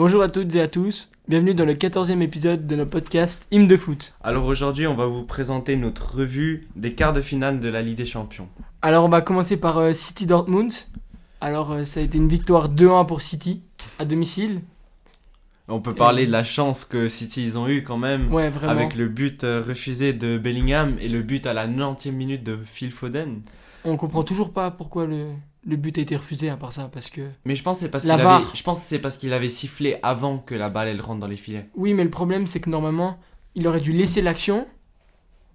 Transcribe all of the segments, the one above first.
Bonjour à toutes et à tous, bienvenue dans le 14e épisode de notre podcast Hymne de foot. Alors aujourd'hui, on va vous présenter notre revue des quarts de finale de la Ligue des Champions. Alors on va commencer par euh, City Dortmund. Alors euh, ça a été une victoire 2-1 pour City à domicile. On peut parler de la chance que City ils ont eu quand même. Ouais, vraiment. Avec le but euh, refusé de Bellingham et le but à la 90e minute de Phil Foden. On comprend toujours pas pourquoi le, le but a été refusé à part ça parce que Mais je pense que c'est parce La qu'il VAR. avait, je pense c'est parce qu'il avait sifflé avant que la balle elle rentre dans les filets. oui mais le problème c'est que normalement il aurait dû laisser l'action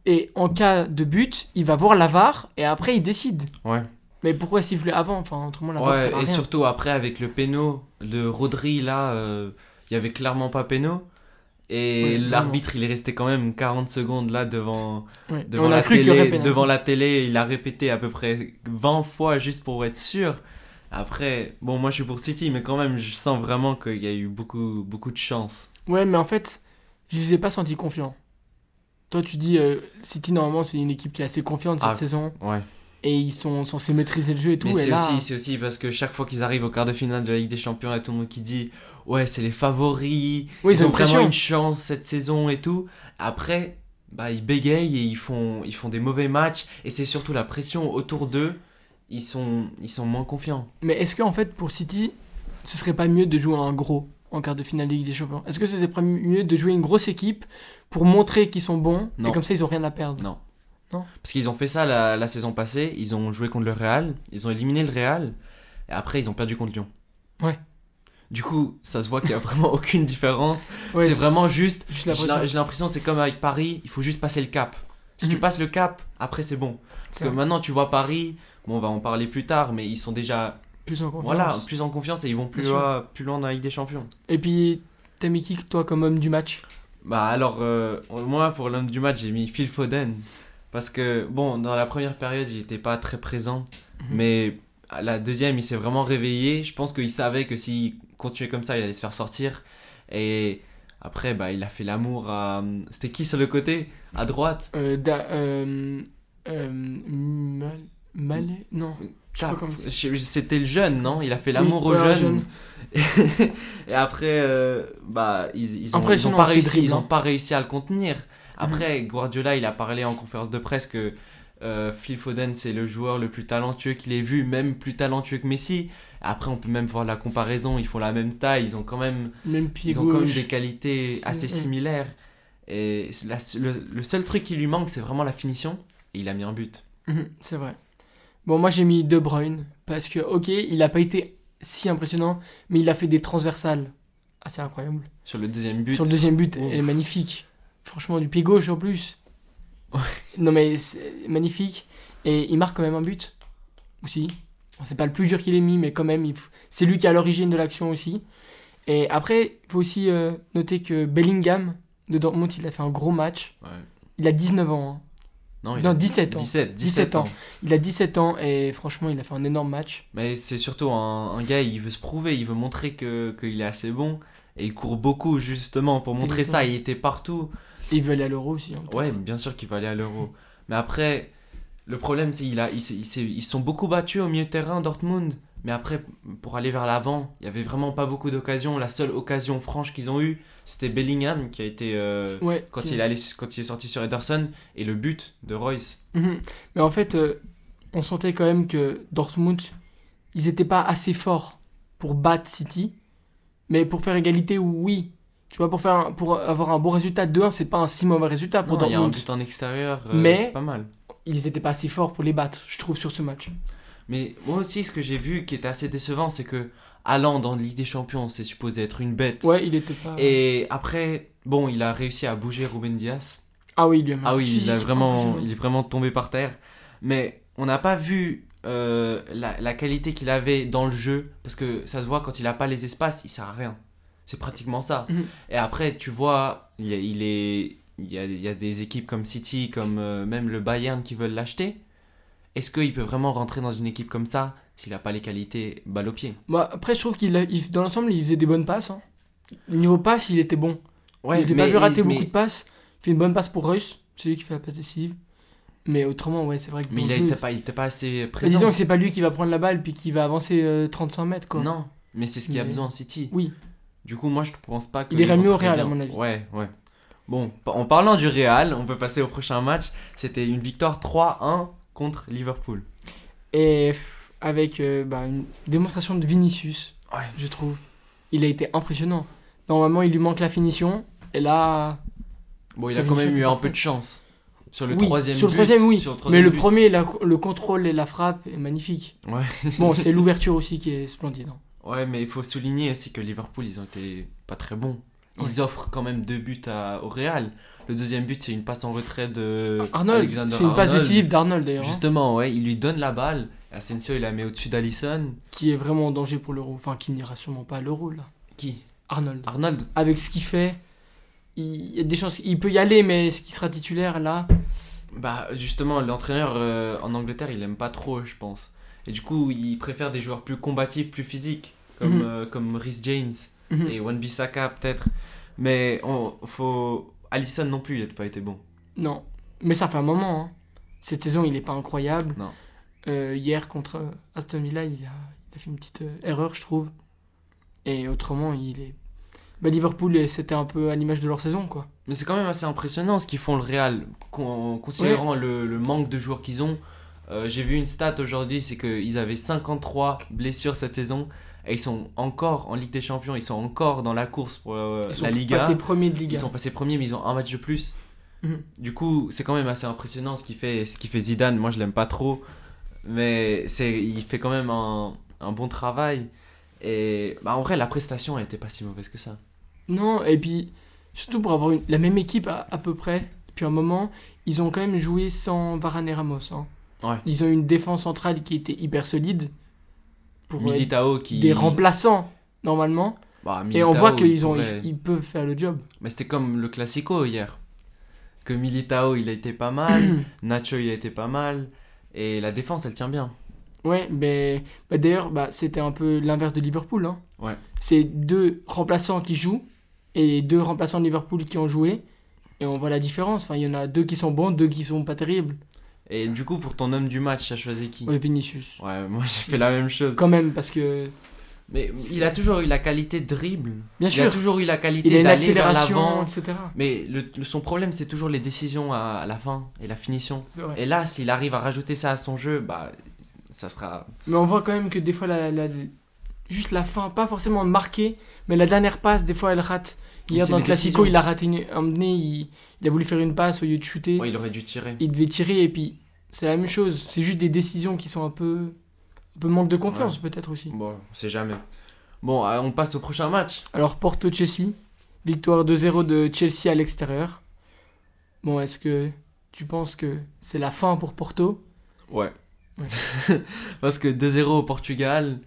et en cas de but il va voir la VAR et après il décide. Ouais. Mais pourquoi siffler avant? Enfin autrement la VAR Ouais, et rien. surtout après avec le péno de Rodri là, euh, il y avait clairement pas péno. Et l'arbitre il est resté quand même 40 secondes là devant, devant, la, télé, devant la télé. Il a répété à peu près 20 fois juste pour être sûr. Après, bon, moi je suis pour City, mais quand même, je sens vraiment qu'il y a eu beaucoup, beaucoup de chance. Ouais, mais en fait, je les ai pas sentis confiants. Toi, tu dis euh, City, normalement, c'est une équipe qui est assez confiante cette Ah, saison. Ouais. Et ils sont censés maîtriser le jeu et tout. Mais et c'est là, aussi, c'est aussi parce que chaque fois qu'ils arrivent au quart de finale de la Ligue des Champions, il y a tout le monde qui dit Ouais, c'est les favoris, Oui, ils ils ont vraiment une chance cette saison et tout. Après, bah, ils bégayent et ils font, ils font des mauvais matchs. Et c'est surtout la pression autour d'eux. Ils sont, ils sont moins confiants. Mais est-ce qu'en fait, pour City, ce serait pas mieux de jouer un gros en quart de finale de Ligue des Champions? Est-ce que ce serait pas mieux de jouer une grosse équipe pour montrer qu'ils sont bons Non. et comme ça, ils ont rien à perdre? Non. Non. Parce qu'ils ont fait ça la, la saison passée. Ils ont joué contre le Real. Ils ont éliminé le Real. Et après, ils ont perdu contre Lyon. Ouais. Du coup, ça se voit qu'il n'y a vraiment aucune différence. Ouais, c'est vraiment juste. juste J'ai l'impression. c'est comme avec Paris. Il faut juste passer le cap. Si tu Mhm. passes le cap, après c'est bon. Parce que maintenant, tu vois Paris. Bon, on va en parler plus tard. Mais ils sont déjà Plus en confiance. voilà, plus en confiance et ils vont plus loin, plus loin dans la Ligue des Champions. Et puis, t'as mis qui, toi, comme homme du match? Bah alors, euh, moi pour l'homme du match, j'ai mis Phil Foden. Parce que, bon, dans la première période, il n'était pas très présent. Mhm. Mais à la deuxième, il s'est vraiment réveillé. Je pense qu'il savait que s'il continuait comme ça, il allait se faire sortir. Et après, bah, il a fait l'amour à. C'était qui sur le côté? À droite euh, da- euh, euh, Mal... Malais Non. C'était le jeune, non? Il a fait l'amour Oui, aux ouais, un jeunes. et après, euh, bah, ils, ils ont, ils ont Impressionnant pas aussi, réussi, dribble, ils ont hein. pas réussi à le contenir. Après, Guardiola, il a parlé en conférence de presse que euh, Phil Foden, c'est le joueur le plus talentueux qu'il ait vu, même plus talentueux que Messi. Après, on peut même voir la comparaison, ils font la même taille, ils ont quand même, ils ont quand même des qualités assez ouais. similaires. Et la- le, le seul truc qui lui manque, c'est vraiment la finition. Et il a mis un but. Mhm, C'est vrai. Bon, moi j'ai mis De Bruyne parce que, ok, il a pas été si impressionnant, mais il a fait des transversales assez incroyables. Sur le deuxième but. Sur le deuxième but, elle est magnifique. Franchement, du pied gauche en plus. Non, mais c'est magnifique. Et il marque quand même un but aussi. C'est pas le plus dur qu'il ait mis, mais quand même, c'est lui qui est à l'origine de l'action aussi. Et après, il faut aussi euh, noter que Bellingham de Dortmund, il a fait un gros match. Ouais. Il a 19 ans. hein. Non, il Non, a 17 ans. 17, 17 17 ans. ans. Il a 17 ans et franchement, il a fait un énorme match. Mais c'est surtout un, un gars, il veut se prouver, il veut montrer que qu'il est assez bon. Et il court beaucoup justement pour montrer Exactement. ça. Il était partout. Il veut aller à l'Euro aussi. hein. Ouais, bien sûr qu'il va aller à l'Euro. Mais après, le problème, c'est qu'il a, il, il ils se sont beaucoup battus au milieu de terrain, Dortmund. Mais après, pour aller vers l'avant, il y avait vraiment pas beaucoup d'occasions. La seule occasion franche qu'ils ont eue, c'était Bellingham qui a été euh, Ouais, quand qui- il allait, quand il est sorti sur Ederson et le but de Royce. Mhm. Mais en fait, euh, on sentait quand même que Dortmund, ils étaient pas assez forts pour battre City. Mais pour faire égalité, oui. Tu vois, pour, faire un- pour avoir un bon résultat, 2-1, c'est pas un si mauvais résultat pour Non, il y a un but en extérieur, euh, Mais- c'est pas mal. Ils étaient pas assez forts pour les battre, je trouve, sur ce match. Mais moi aussi, ce que j'ai vu qui était assez décevant, c'est que Haaland dans Ligue des Champions, c'est supposé être une bête. Ouais, il était pas. Et après, bon, il a réussi à bouger Ruben Diaz. Ah oui, il lui a Ah oui, physique il, a vraiment, il est vraiment tombé par terre. Mais on n'a pas vu euh, la, la qualité qu'il avait dans le jeu. Parce que ça se voit quand il n'a pas les espaces, il sert à rien. C'est pratiquement ça. Mhm. Et après, tu vois, il, y a- il est, il, y a, il y a des équipes comme City, comme euh, même le Bayern qui veulent l'acheter. Est-ce qu'il peut vraiment rentrer dans une équipe comme ça s'il n'a pas les qualités balle au pied? Moi, après, je trouve qu'il a- il- dans l'ensemble, il faisait des bonnes passes. hein. Niveau passe, il était bon. Ouais, je l'ai pas mais- vu rater mais- beaucoup de passes. Il fait une bonne passe pour Reus, c'est lui qui fait la passe décisive. Mais autrement, ouais, c'est vrai que. Mais il le jeu, était pas, pas assez Mais présent. disons que c'est pas lui qui va prendre la balle puis qui va avancer euh, 35 mètres, quoi. Non, mais c'est ce qu'il a Mais- besoin City. Oui. Du coup, moi, je pense pas que. Il irait mieux au Real, à mon avis. Ouais, ouais. Bon, en parlant du Real, on peut passer au prochain match. C'était une victoire 3-1 contre Liverpool. Et avec euh, bah, une démonstration de Vinicius, Ouais. je trouve. Il a été impressionnant. Normalement, il lui manque la finition. Et là. Bon, il a quand même eu un peu de chance. Sur le oui, troisième sur le but, troisième, oui. sur le Mais le premier, la- le contrôle et la frappe est magnifique. Ouais. Bon, c'est l'ouverture aussi qui est splendide. hein. Ouais, mais il faut souligner aussi que Liverpool, ils ont été pas très bons. Ils offrent quand même deux buts à, au Real. Le deuxième but, c'est une passe en retrait de Arnold, Alexander c'est une passe Arnold. décisive d'Arnold d'ailleurs. hein, Justement, ouais, il lui donne la balle. Asensio, il la met au-dessus d'Alisson. qui est vraiment en danger pour l'euro. Enfin, qui n'ira sûrement pas à l'euro là. Qui? Arnold. Arnold Avec ce qu'il fait, il y a des chances. Il peut y aller, mais est-ce qu'il sera titulaire là? Bah, justement, l'entraîneur euh, en Angleterre, il aime pas trop, je pense. Et du coup, il préfère des joueurs plus combatifs, plus physiques, comme, Mhm. euh, comme Rhys James Mhm. et Wan-Bissaka, peut-être. Mais on, faut. Alisson non plus, il n'a pas été bon. Non, mais ça fait un moment. hein. Cette saison, il est pas incroyable. Non. Euh, hier contre Aston Villa, il a, il a fait une petite erreur, je trouve. Et autrement, il est. Bah, Liverpool, c'était un peu à l'image de leur saison, quoi. Mais c'est quand même assez impressionnant ce qu'ils font le Real, con- considérant le, le manque de joueurs qu'ils ont. Euh, J'ai vu une stat aujourd'hui, c'est qu'ils avaient 53 blessures cette saison et ils sont encore en Ligue des Champions, ils sont encore dans la course pour euh, Ils sont la Liga. passés premiers de Liga. Ils sont passés premiers, mais ils ont un match de plus. Mhm. Du coup, c'est quand même assez impressionnant ce qu'il fait, ce qu'il fait Zidane. Moi, je l'aime pas trop, mais c'est, il fait quand même un, un bon travail. Et bah, en vrai, la prestation, elle était pas si mauvaise que ça. Non, et puis, surtout pour avoir une- la même équipe à, à peu près, depuis un moment, ils ont quand même joué sans Varane et Ramos. hein. Ouais. Ils ont une défense centrale qui était hyper solide. Pour être Militao qui. des remplaçants, normalement. Bah, Et on voit il qu'ils ont, pourrait- ils, ils peuvent faire le job. Mais c'était comme le Classico hier. Que Militao, il a été pas mal. Nacho, il a été pas mal. Et la défense, elle tient bien. Ouais, mais bah, d'ailleurs, bah, c'était un peu l'inverse de Liverpool. Hein. Ouais. C'est deux remplaçants qui jouent et deux remplaçants de Liverpool qui ont joué. Et on voit la différence. Enfin, il y en a deux qui sont bons, deux qui sont pas terribles. Et du coup, pour ton homme du match, t'as choisi qui? Ouais, Vinicius. Ouais, moi j'ai fait la même chose. Quand même, parce que, Mais il a toujours eu la qualité de dribble. bien Il sûr, a toujours eu la il qualité d'aller vers l'avant. etc. Mais le, le- son problème, c'est toujours les décisions à, à la fin et la finition. Et là, s'il arrive à rajouter ça à son jeu, bah, ça sera. Mais on voit quand même que des fois, la, la- juste la fin, pas forcément marquée, mais la dernière passe, des fois, elle rate. Hier, dans le Classico, décisions. il a raté une, un mené, il, il a voulu faire une passe au lieu de shooter. Ouais, il aurait dû tirer. il devait tirer et puis c'est la même chose. C'est juste des décisions qui sont un peu, un peu manque de confiance peut-être aussi. Bon, on sait jamais. Bon, euh, on passe au prochain match. Alors Porto-Chelsea, victoire 2-0 de Chelsea à l'extérieur. Bon, est-ce que tu penses que c'est la fin pour Porto? Ouais. Ouais. Parce que 2-0 au Portugal,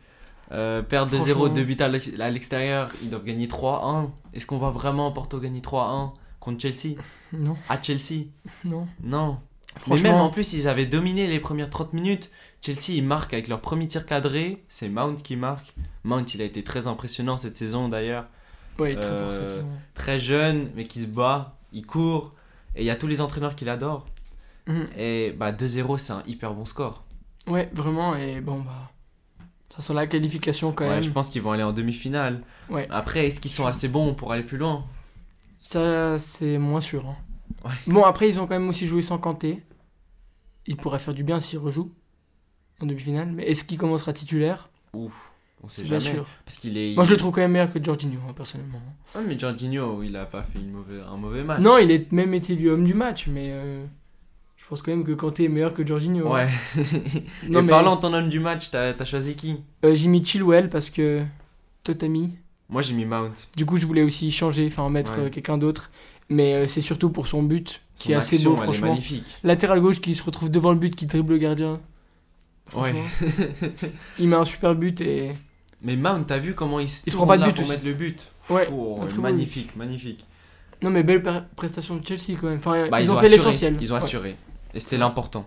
euh, perdre 2-0, Franchement. 2 buts à l'ex- à l'extérieur, ils doivent gagner 3-1. Est-ce qu'on voit vraiment Porto gagner 3-1 contre Chelsea? Non, À Chelsea? Non. Non. Mais même en plus, ils avaient dominé les premières 30 minutes. Chelsea, ils marquent avec leur premier tir cadré. C'est Mount qui marque. Mount, il a été très impressionnant cette saison d'ailleurs. ouais, très fort euh, cette saison. Très jeune, mais qui se bat, il court. Et il y a tous les entraîneurs qui l'adorent. Mhm. Et bah 2-0, c'est un hyper bon score. Ouais, vraiment et bon bah ça sent la qualification quand Ouais, même. je pense qu'ils vont aller en demi-finale. Ouais. Après, est-ce qu'ils sont assez bons pour aller plus loin? Ça c'est moins sûr. hein. Ouais. Bon après ils ont quand même aussi joué sans Kanté. Il pourrait faire du bien s'il rejoue en demi-finale. Mais est-ce qu'il commencera titulaire? Ouf, on sait jamais. sûr. Parce qu'il est. Moi je le trouve quand même meilleur que Jorginho hein, personnellement. Ah, mais Jorginho, il a pas fait une un mauvais match. Non, il est même été élu homme du match, mais euh, je pense quand même que Kanté est meilleur que Jorginho. hein. Ouais. Non, Et mais parlant ton homme du match, t'as as choisi qui? Euh, j'ai mis Chilwell parce que toi t'as mis. Moi, j'ai mis Mount. Du coup, je voulais aussi changer, enfin mettre Ouais. euh, quelqu'un d'autre. Mais euh, c'est surtout pour son but qui Son est assez action, beau, elle est franchement. magnifique. Latéral gauche qui se retrouve devant le but, qui dribble le gardien. Ouais. Il met un super but et. Mais Mount, t'as vu comment il se Il se prend pas de là but pour aussi. mettre le but? Ouais. Oh, magnifique, magnifique. Non, mais belle prestation de Chelsea quand même. Enfin, Bah, ils, ont, fait assuré, l'essentiel. Ils ont Ouais. Et c'était l'important.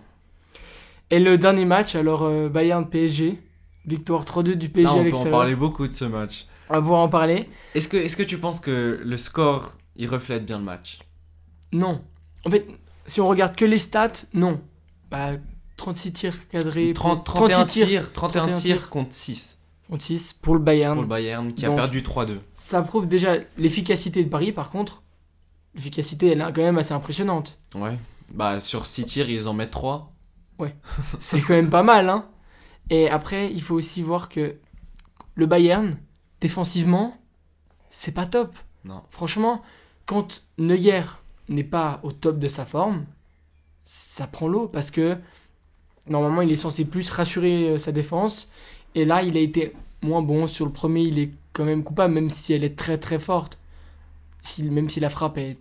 Et le dernier match, alors euh, Bayern PSG. Victoire 3-2 du PSG Là, on peut en parler beaucoup de ce match. On va pouvoir en parler. Est-ce que, est que tu penses que le score, il reflète bien le match? Non. En fait, si on regarde que les stats, non. Bah, 36 tirs cadrés. 30, pour- 31 36 tirs, 31 31 tirs tirs. contre 6. contre 6 pour le Bayern. pour le Bayern qui a Donc- perdu 3-2. Ça prouve déjà l'efficacité de Paris, par contre. L'efficacité, elle est quand même assez impressionnante. Ouais. Bah, sur 6 tirs, ils en mettent 3. C'est quand même pas mal, hein. Et après, il faut aussi voir que le Bayern, défensivement, c'est pas top. Non. Franchement, quand Neuer n'est pas au top de sa forme, ça prend l'eau parce que normalement, il est censé plus rassurer euh, sa défense. Et là, il a été moins bon. Sur le premier, il est quand même coupable, même si elle est très très forte. Si, même si la frappe est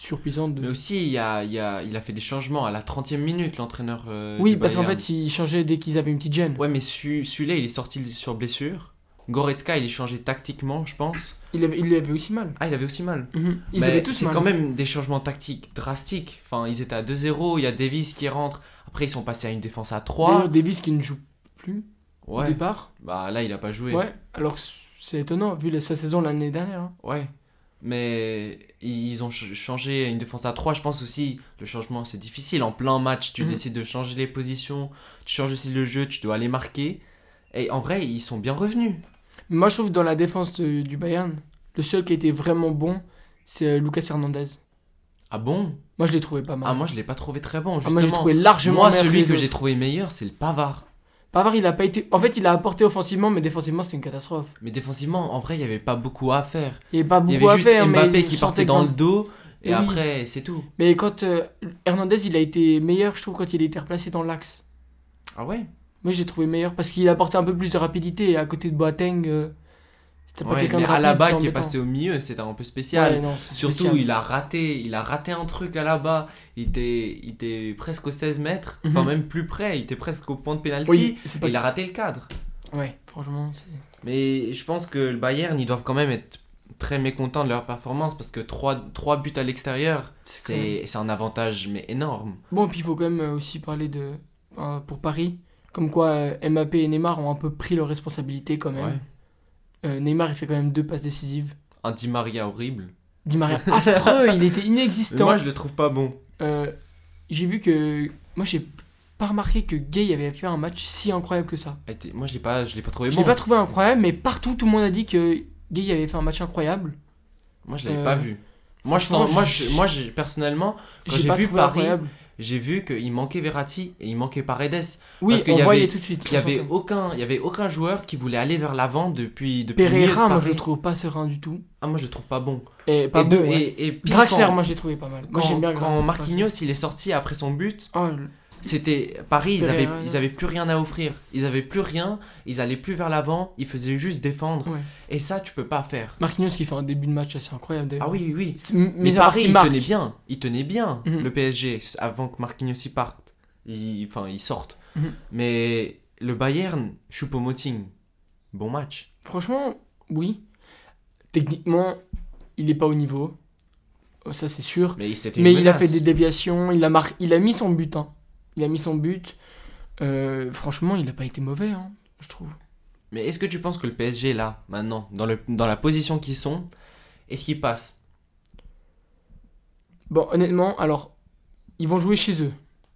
surpuissante. De... Mais aussi, il, a, il, a, il a fait des changements à la 30e minute, l'entraîneur. euh, oui, parce qu'en fait, il changeait dès qu'ils avaient une petite gêne. Ouais, mais celui- celui-là, il est sorti sur blessure. Goretzka, il est changé tactiquement, je pense. Il avait, il avait aussi mal. Ah, il avait aussi mal. Mhm. Ils Mais avaient tous C'est quand même des changements tactiques drastiques. Enfin, ils étaient à 2-0, il y a Davis qui rentre. Après, ils sont passés à une défense à 3. D'ailleurs, Davis qui ne joue plus au départ. Bah là, il a pas joué. Ouais, alors que c'est étonnant vu sa saison l'année dernière. hein. Ouais. Mais ils ont ch- changé une défense à 3. Je pense aussi, le changement, c'est difficile. En plein match, tu Mhm. décides de changer les positions, tu changes aussi le jeu, tu dois aller marquer. Et en vrai, ils sont bien revenus. Moi, je trouve que dans la défense de- du Bayern, le seul qui a été vraiment bon, c'est euh, Lucas Hernandez. Ah bon? Moi, je l'ai trouvé pas mal. Ah, moi, je l'ai pas trouvé très bon, Ah, justement. moi, je l'ai trouvé largement Moi, meilleur celui que j'ai trouvé meilleur, c'est le Pavard. Pavard, il a pas été. En fait, il a apporté offensivement, mais défensivement, c'était une catastrophe. Mais défensivement, en vrai, il n'y avait pas beaucoup à faire. Il n'y avait pas Il y beaucoup avait à faire, mais Mbappé il qui partait dans le dos, et Oui. après, c'est tout. Mais quand euh, Hernandez, il a été meilleur, je trouve, quand il a été replacé dans l'axe. Ah ouais? Moi, j'ai trouvé meilleur parce qu'il apportait un peu plus de rapidité. Et à côté de Boateng, euh, c'était pas Ouais, quelqu'un de rapide. Alaba qui est passé au milieu, c'était un peu spécial. Ouais, non, c'est Surtout, spécial. il a raté, il a raté un truc à là-bas. Il était, il était presque aux 16 mètres, enfin Mhm. même plus près. Il était presque au point de pénalty. Oui, et il a raté le cadre. Ouais, franchement. Mais je pense que le Bayern, ils doivent quand même être très mécontents de leur performance parce que 3, buts à l'extérieur, c'est un avantage mais énorme. Bon, puis il faut quand même aussi parler de. euh, pour Paris. Comme quoi, euh, Mbappé et Neymar ont un peu pris leurs responsabilités quand même. Ouais. Euh, Neymar, il fait quand même deux passes décisives. Un Di Maria horrible. Di Maria, affreux, il était inexistant. moi, je le trouve pas bon. Euh, j'ai vu que. Moi, j'ai pas remarqué que Gay avait fait un match si incroyable que ça. Moi, je l'ai pas, je l'ai pas trouvé Je bon. l'ai pas trouvé incroyable, mais partout, tout le monde a dit que Gay avait fait un match incroyable. Moi, je l'avais Euh, pas vu. Moi, je sens- moi, je- moi, personnellement, Quand j'ai vu Paris, incroyable. J'ai vu qu'il manquait Verratti et il manquait Paredes. Oui, parce qu'il on y voyait avait- tout de suite. Il y on avait aucun, y avait aucun joueur qui voulait aller vers l'avant depuis depuis Pereira, moi, je le trouve pas serein du tout. Ah, moi, je le trouve pas bon. Et pas et, bon. de- ouais. et, et pire, Draxler, quand- moi, j'ai trouvé pas mal. Moi, j'aime bien quand Marquinhos il est sorti après son but, Oh, le- c'était Paris, ils avaient, ils avaient plus rien à offrir. Ils avaient plus rien, ils allaient plus vers l'avant, ils faisaient juste défendre. Ouais. Et ça, tu peux pas faire. Marquinhos qui fait un début de match assez incroyable d'ailleurs. Ah oui, oui, Mais, Paris, il tenait bien. Il tenait bien Mhm. le PSG avant que Marquinhos y parte. Il- Enfin, ils sortent. Mhm. Mais le Bayern, Choupo-Moting, bon match. Franchement, oui. Techniquement, il est pas au niveau. Oh, Ça, c'est sûr. Mais il a fait des déviations. Il a, mar... il a mis son but. hein. Il a mis son but. Euh, franchement, il a pas été mauvais, hein, je trouve. Mais est-ce que tu penses que le PSG, là, maintenant, dans, le, dans la position qu'ils sont, est-ce qu'ils passent Bon, honnêtement, alors, ils vont jouer chez eux.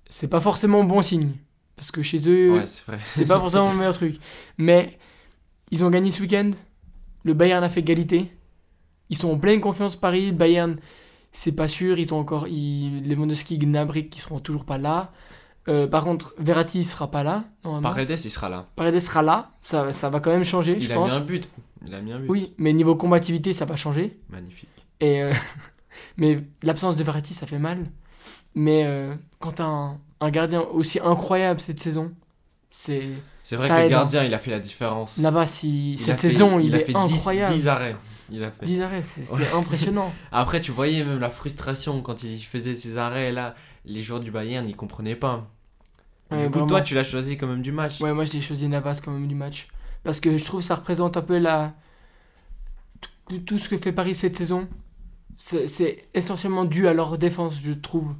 C'est pas forcément bon signe. Parce que chez eux, Ouais, c'est pas forcément le meilleur truc. Mais ils ont gagné ce week-end. Le Bayern a fait égalité. Ils sont en pleine confiance Paris. Le Bayern, c'est pas sûr. Ils ont encore ils, Lewandowski, Gnabry qui seront toujours pas là. Euh, par contre, Verratti il sera pas là. Paredes, il sera là. Paredes sera là. Ça, ça va quand même changer, Il je a pense. mis un but. Il a mis un but. Oui, mais niveau combativité, ça va changer. Magnifique. Et euh, mais l'absence de Verratti, ça fait mal. Mais euh, quand t'as un, un gardien aussi incroyable cette saison, c'est C'est vrai Ça que le aide, hein. gardien, il a fait la différence. Navas, il- Il a cette fait- saison, il, a est fait 10 incroyable. 10 arrêts. Il a fait. 10 arrêts, c'est c'est Ouais. impressionnant. Après, tu voyais même la frustration quand il faisait ses arrêts là. Les joueurs du Bayern, ils comprenaient pas. Ouais, du coup, vraiment. toi, tu l'as choisi quand même du match. Ouais, moi je l'ai choisi Navas quand même du match. Parce que je trouve que ça représente un peu la... tout, tout ce que fait Paris cette saison. C'est c'est essentiellement dû à leur défense, je trouve.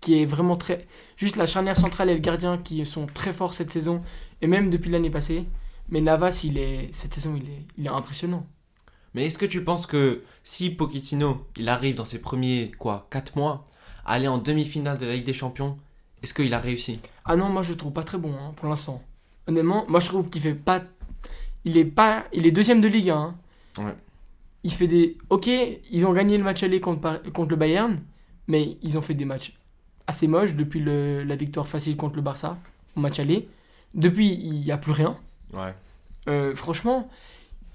Qui est vraiment très. Juste la charnière centrale et le gardien qui sont très forts cette saison. Et même depuis l'année passée. Mais Navas, il est... cette saison, il est, il est impressionnant. Mais est-ce que tu penses que si Pochettino, il arrive dans ses premiers quoi, 4 mois, à aller en demi-finale de la Ligue des Champions, est-ce qu'il a réussi? Ah non, moi je le trouve pas très bon hein, pour l'instant. Honnêtement, moi je trouve qu'il fait pas. il est pas, il est deuxième de Ligue 1. hein. Ouais. Il fait des, ok, ils ont gagné le match aller contre, contre le Bayern, mais ils ont fait des matchs assez moches depuis le- la victoire facile contre le Barça au match aller. Depuis, il y a plus rien. Ouais. Euh, franchement,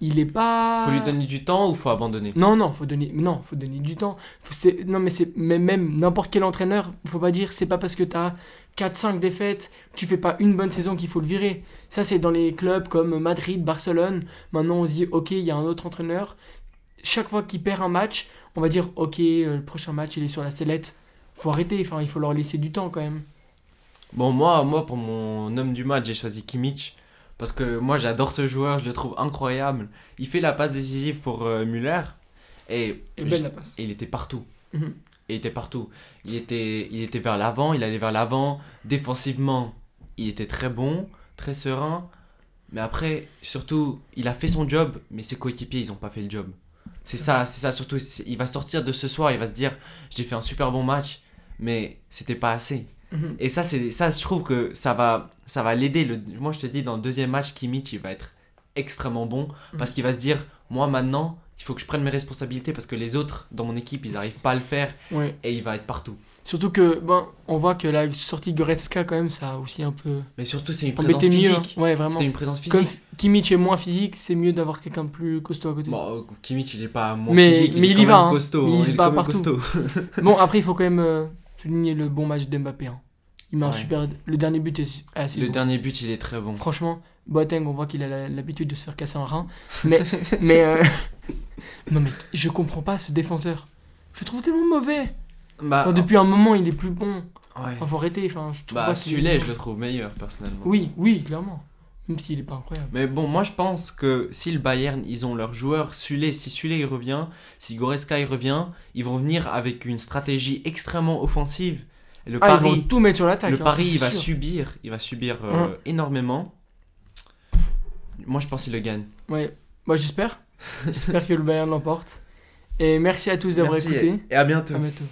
il est pas. Faut lui donner du temps ou faut abandonner? Non, non, faut donner, non, faut donner du temps. Faut- non, mais c'est mais même n'importe quel entraîneur, faut pas dire c'est pas parce que tu as 4-5 défaites, tu fais pas une bonne saison qu'il faut le virer. Ça, c'est dans les clubs comme Madrid, Barcelone. Maintenant, on se dit, ok, il y a un autre entraîneur. Chaque fois qu'il perd un match, on va dire, ok, euh, le prochain match, il est sur la sellette. Faut arrêter, enfin, il faut leur laisser du temps quand même. Bon, moi, moi, pour mon homme du match, j'ai choisi Kimmich. Parce que moi, j'adore ce joueur, je le trouve incroyable. Il fait la passe décisive pour euh, Müller. Et, Et belle la passe. et il était partout. Mhm. Il était partout. Il était, il était vers l'avant, il allait vers l'avant. Défensivement, il était très bon, très serein. Mais après, surtout, il a fait son job, mais ses coéquipiers, ils n'ont pas fait le job. C'est ça, c'est ça surtout. Il va sortir de ce soir, il va se dire j'ai fait un super bon match, mais c'était pas assez. Mhm. Et ça, c'est ça, je trouve que ça va, ça va l'aider. Le- Moi, je te dis, dans le deuxième match, Kimmich, il va être extrêmement bon parce qu'il va se dire, moi maintenant, il faut que je prenne mes responsabilités parce que les autres dans mon équipe, ils n'arrivent pas à le faire et il va être partout. Surtout que, bon, on voit que la sortie de Goretzka, quand même, ça a aussi un peu Mais surtout, c'est une présence mieux. hein. physique. Ouais, vraiment. Une présence physique. Comme Kimmich est moins physique, c'est mieux d'avoir quelqu'un plus costaud à côté. Bon. Bon, euh, Kimmich, il est pas moins Mais- physique, mais est il quand y va, même hein. costaud. Il se est même partout. costaud. après, il faut quand même euh, souligner le bon match d'Mbappé. hein. Il met un super. Le dernier but est assez Le bon. dernier but, il est très bon. Franchement, Boateng, on voit qu'il a l'habitude de se faire casser un rein. Mais. mais euh, Non, mais je comprends pas ce défenseur. Je le trouve tellement mauvais. Bah, Enfin, depuis un moment, il est plus bon. ouais. Enfin, faut arrêter. Enfin, je trouve Bah, celui-là, je le trouve meilleur, personnellement. Oui, oui, clairement. Même s'il est pas incroyable. Mais bon, moi je pense que si le Bayern, ils ont leur joueur Sulé, si Sulé il revient, si Goretzka il revient, ils vont venir avec une stratégie extrêmement offensive. Le Ah, ils vont tout mettre sur l'attaque. le hein, pari ça, il va sûr. subir, il va subir euh, Ouais. énormément. Moi je pense qu'il le gagne. Ouais, moi j'espère. j'espère que le Bayern l'emporte. Et merci à tous d'avoir écouté. et à bientôt. À bientôt.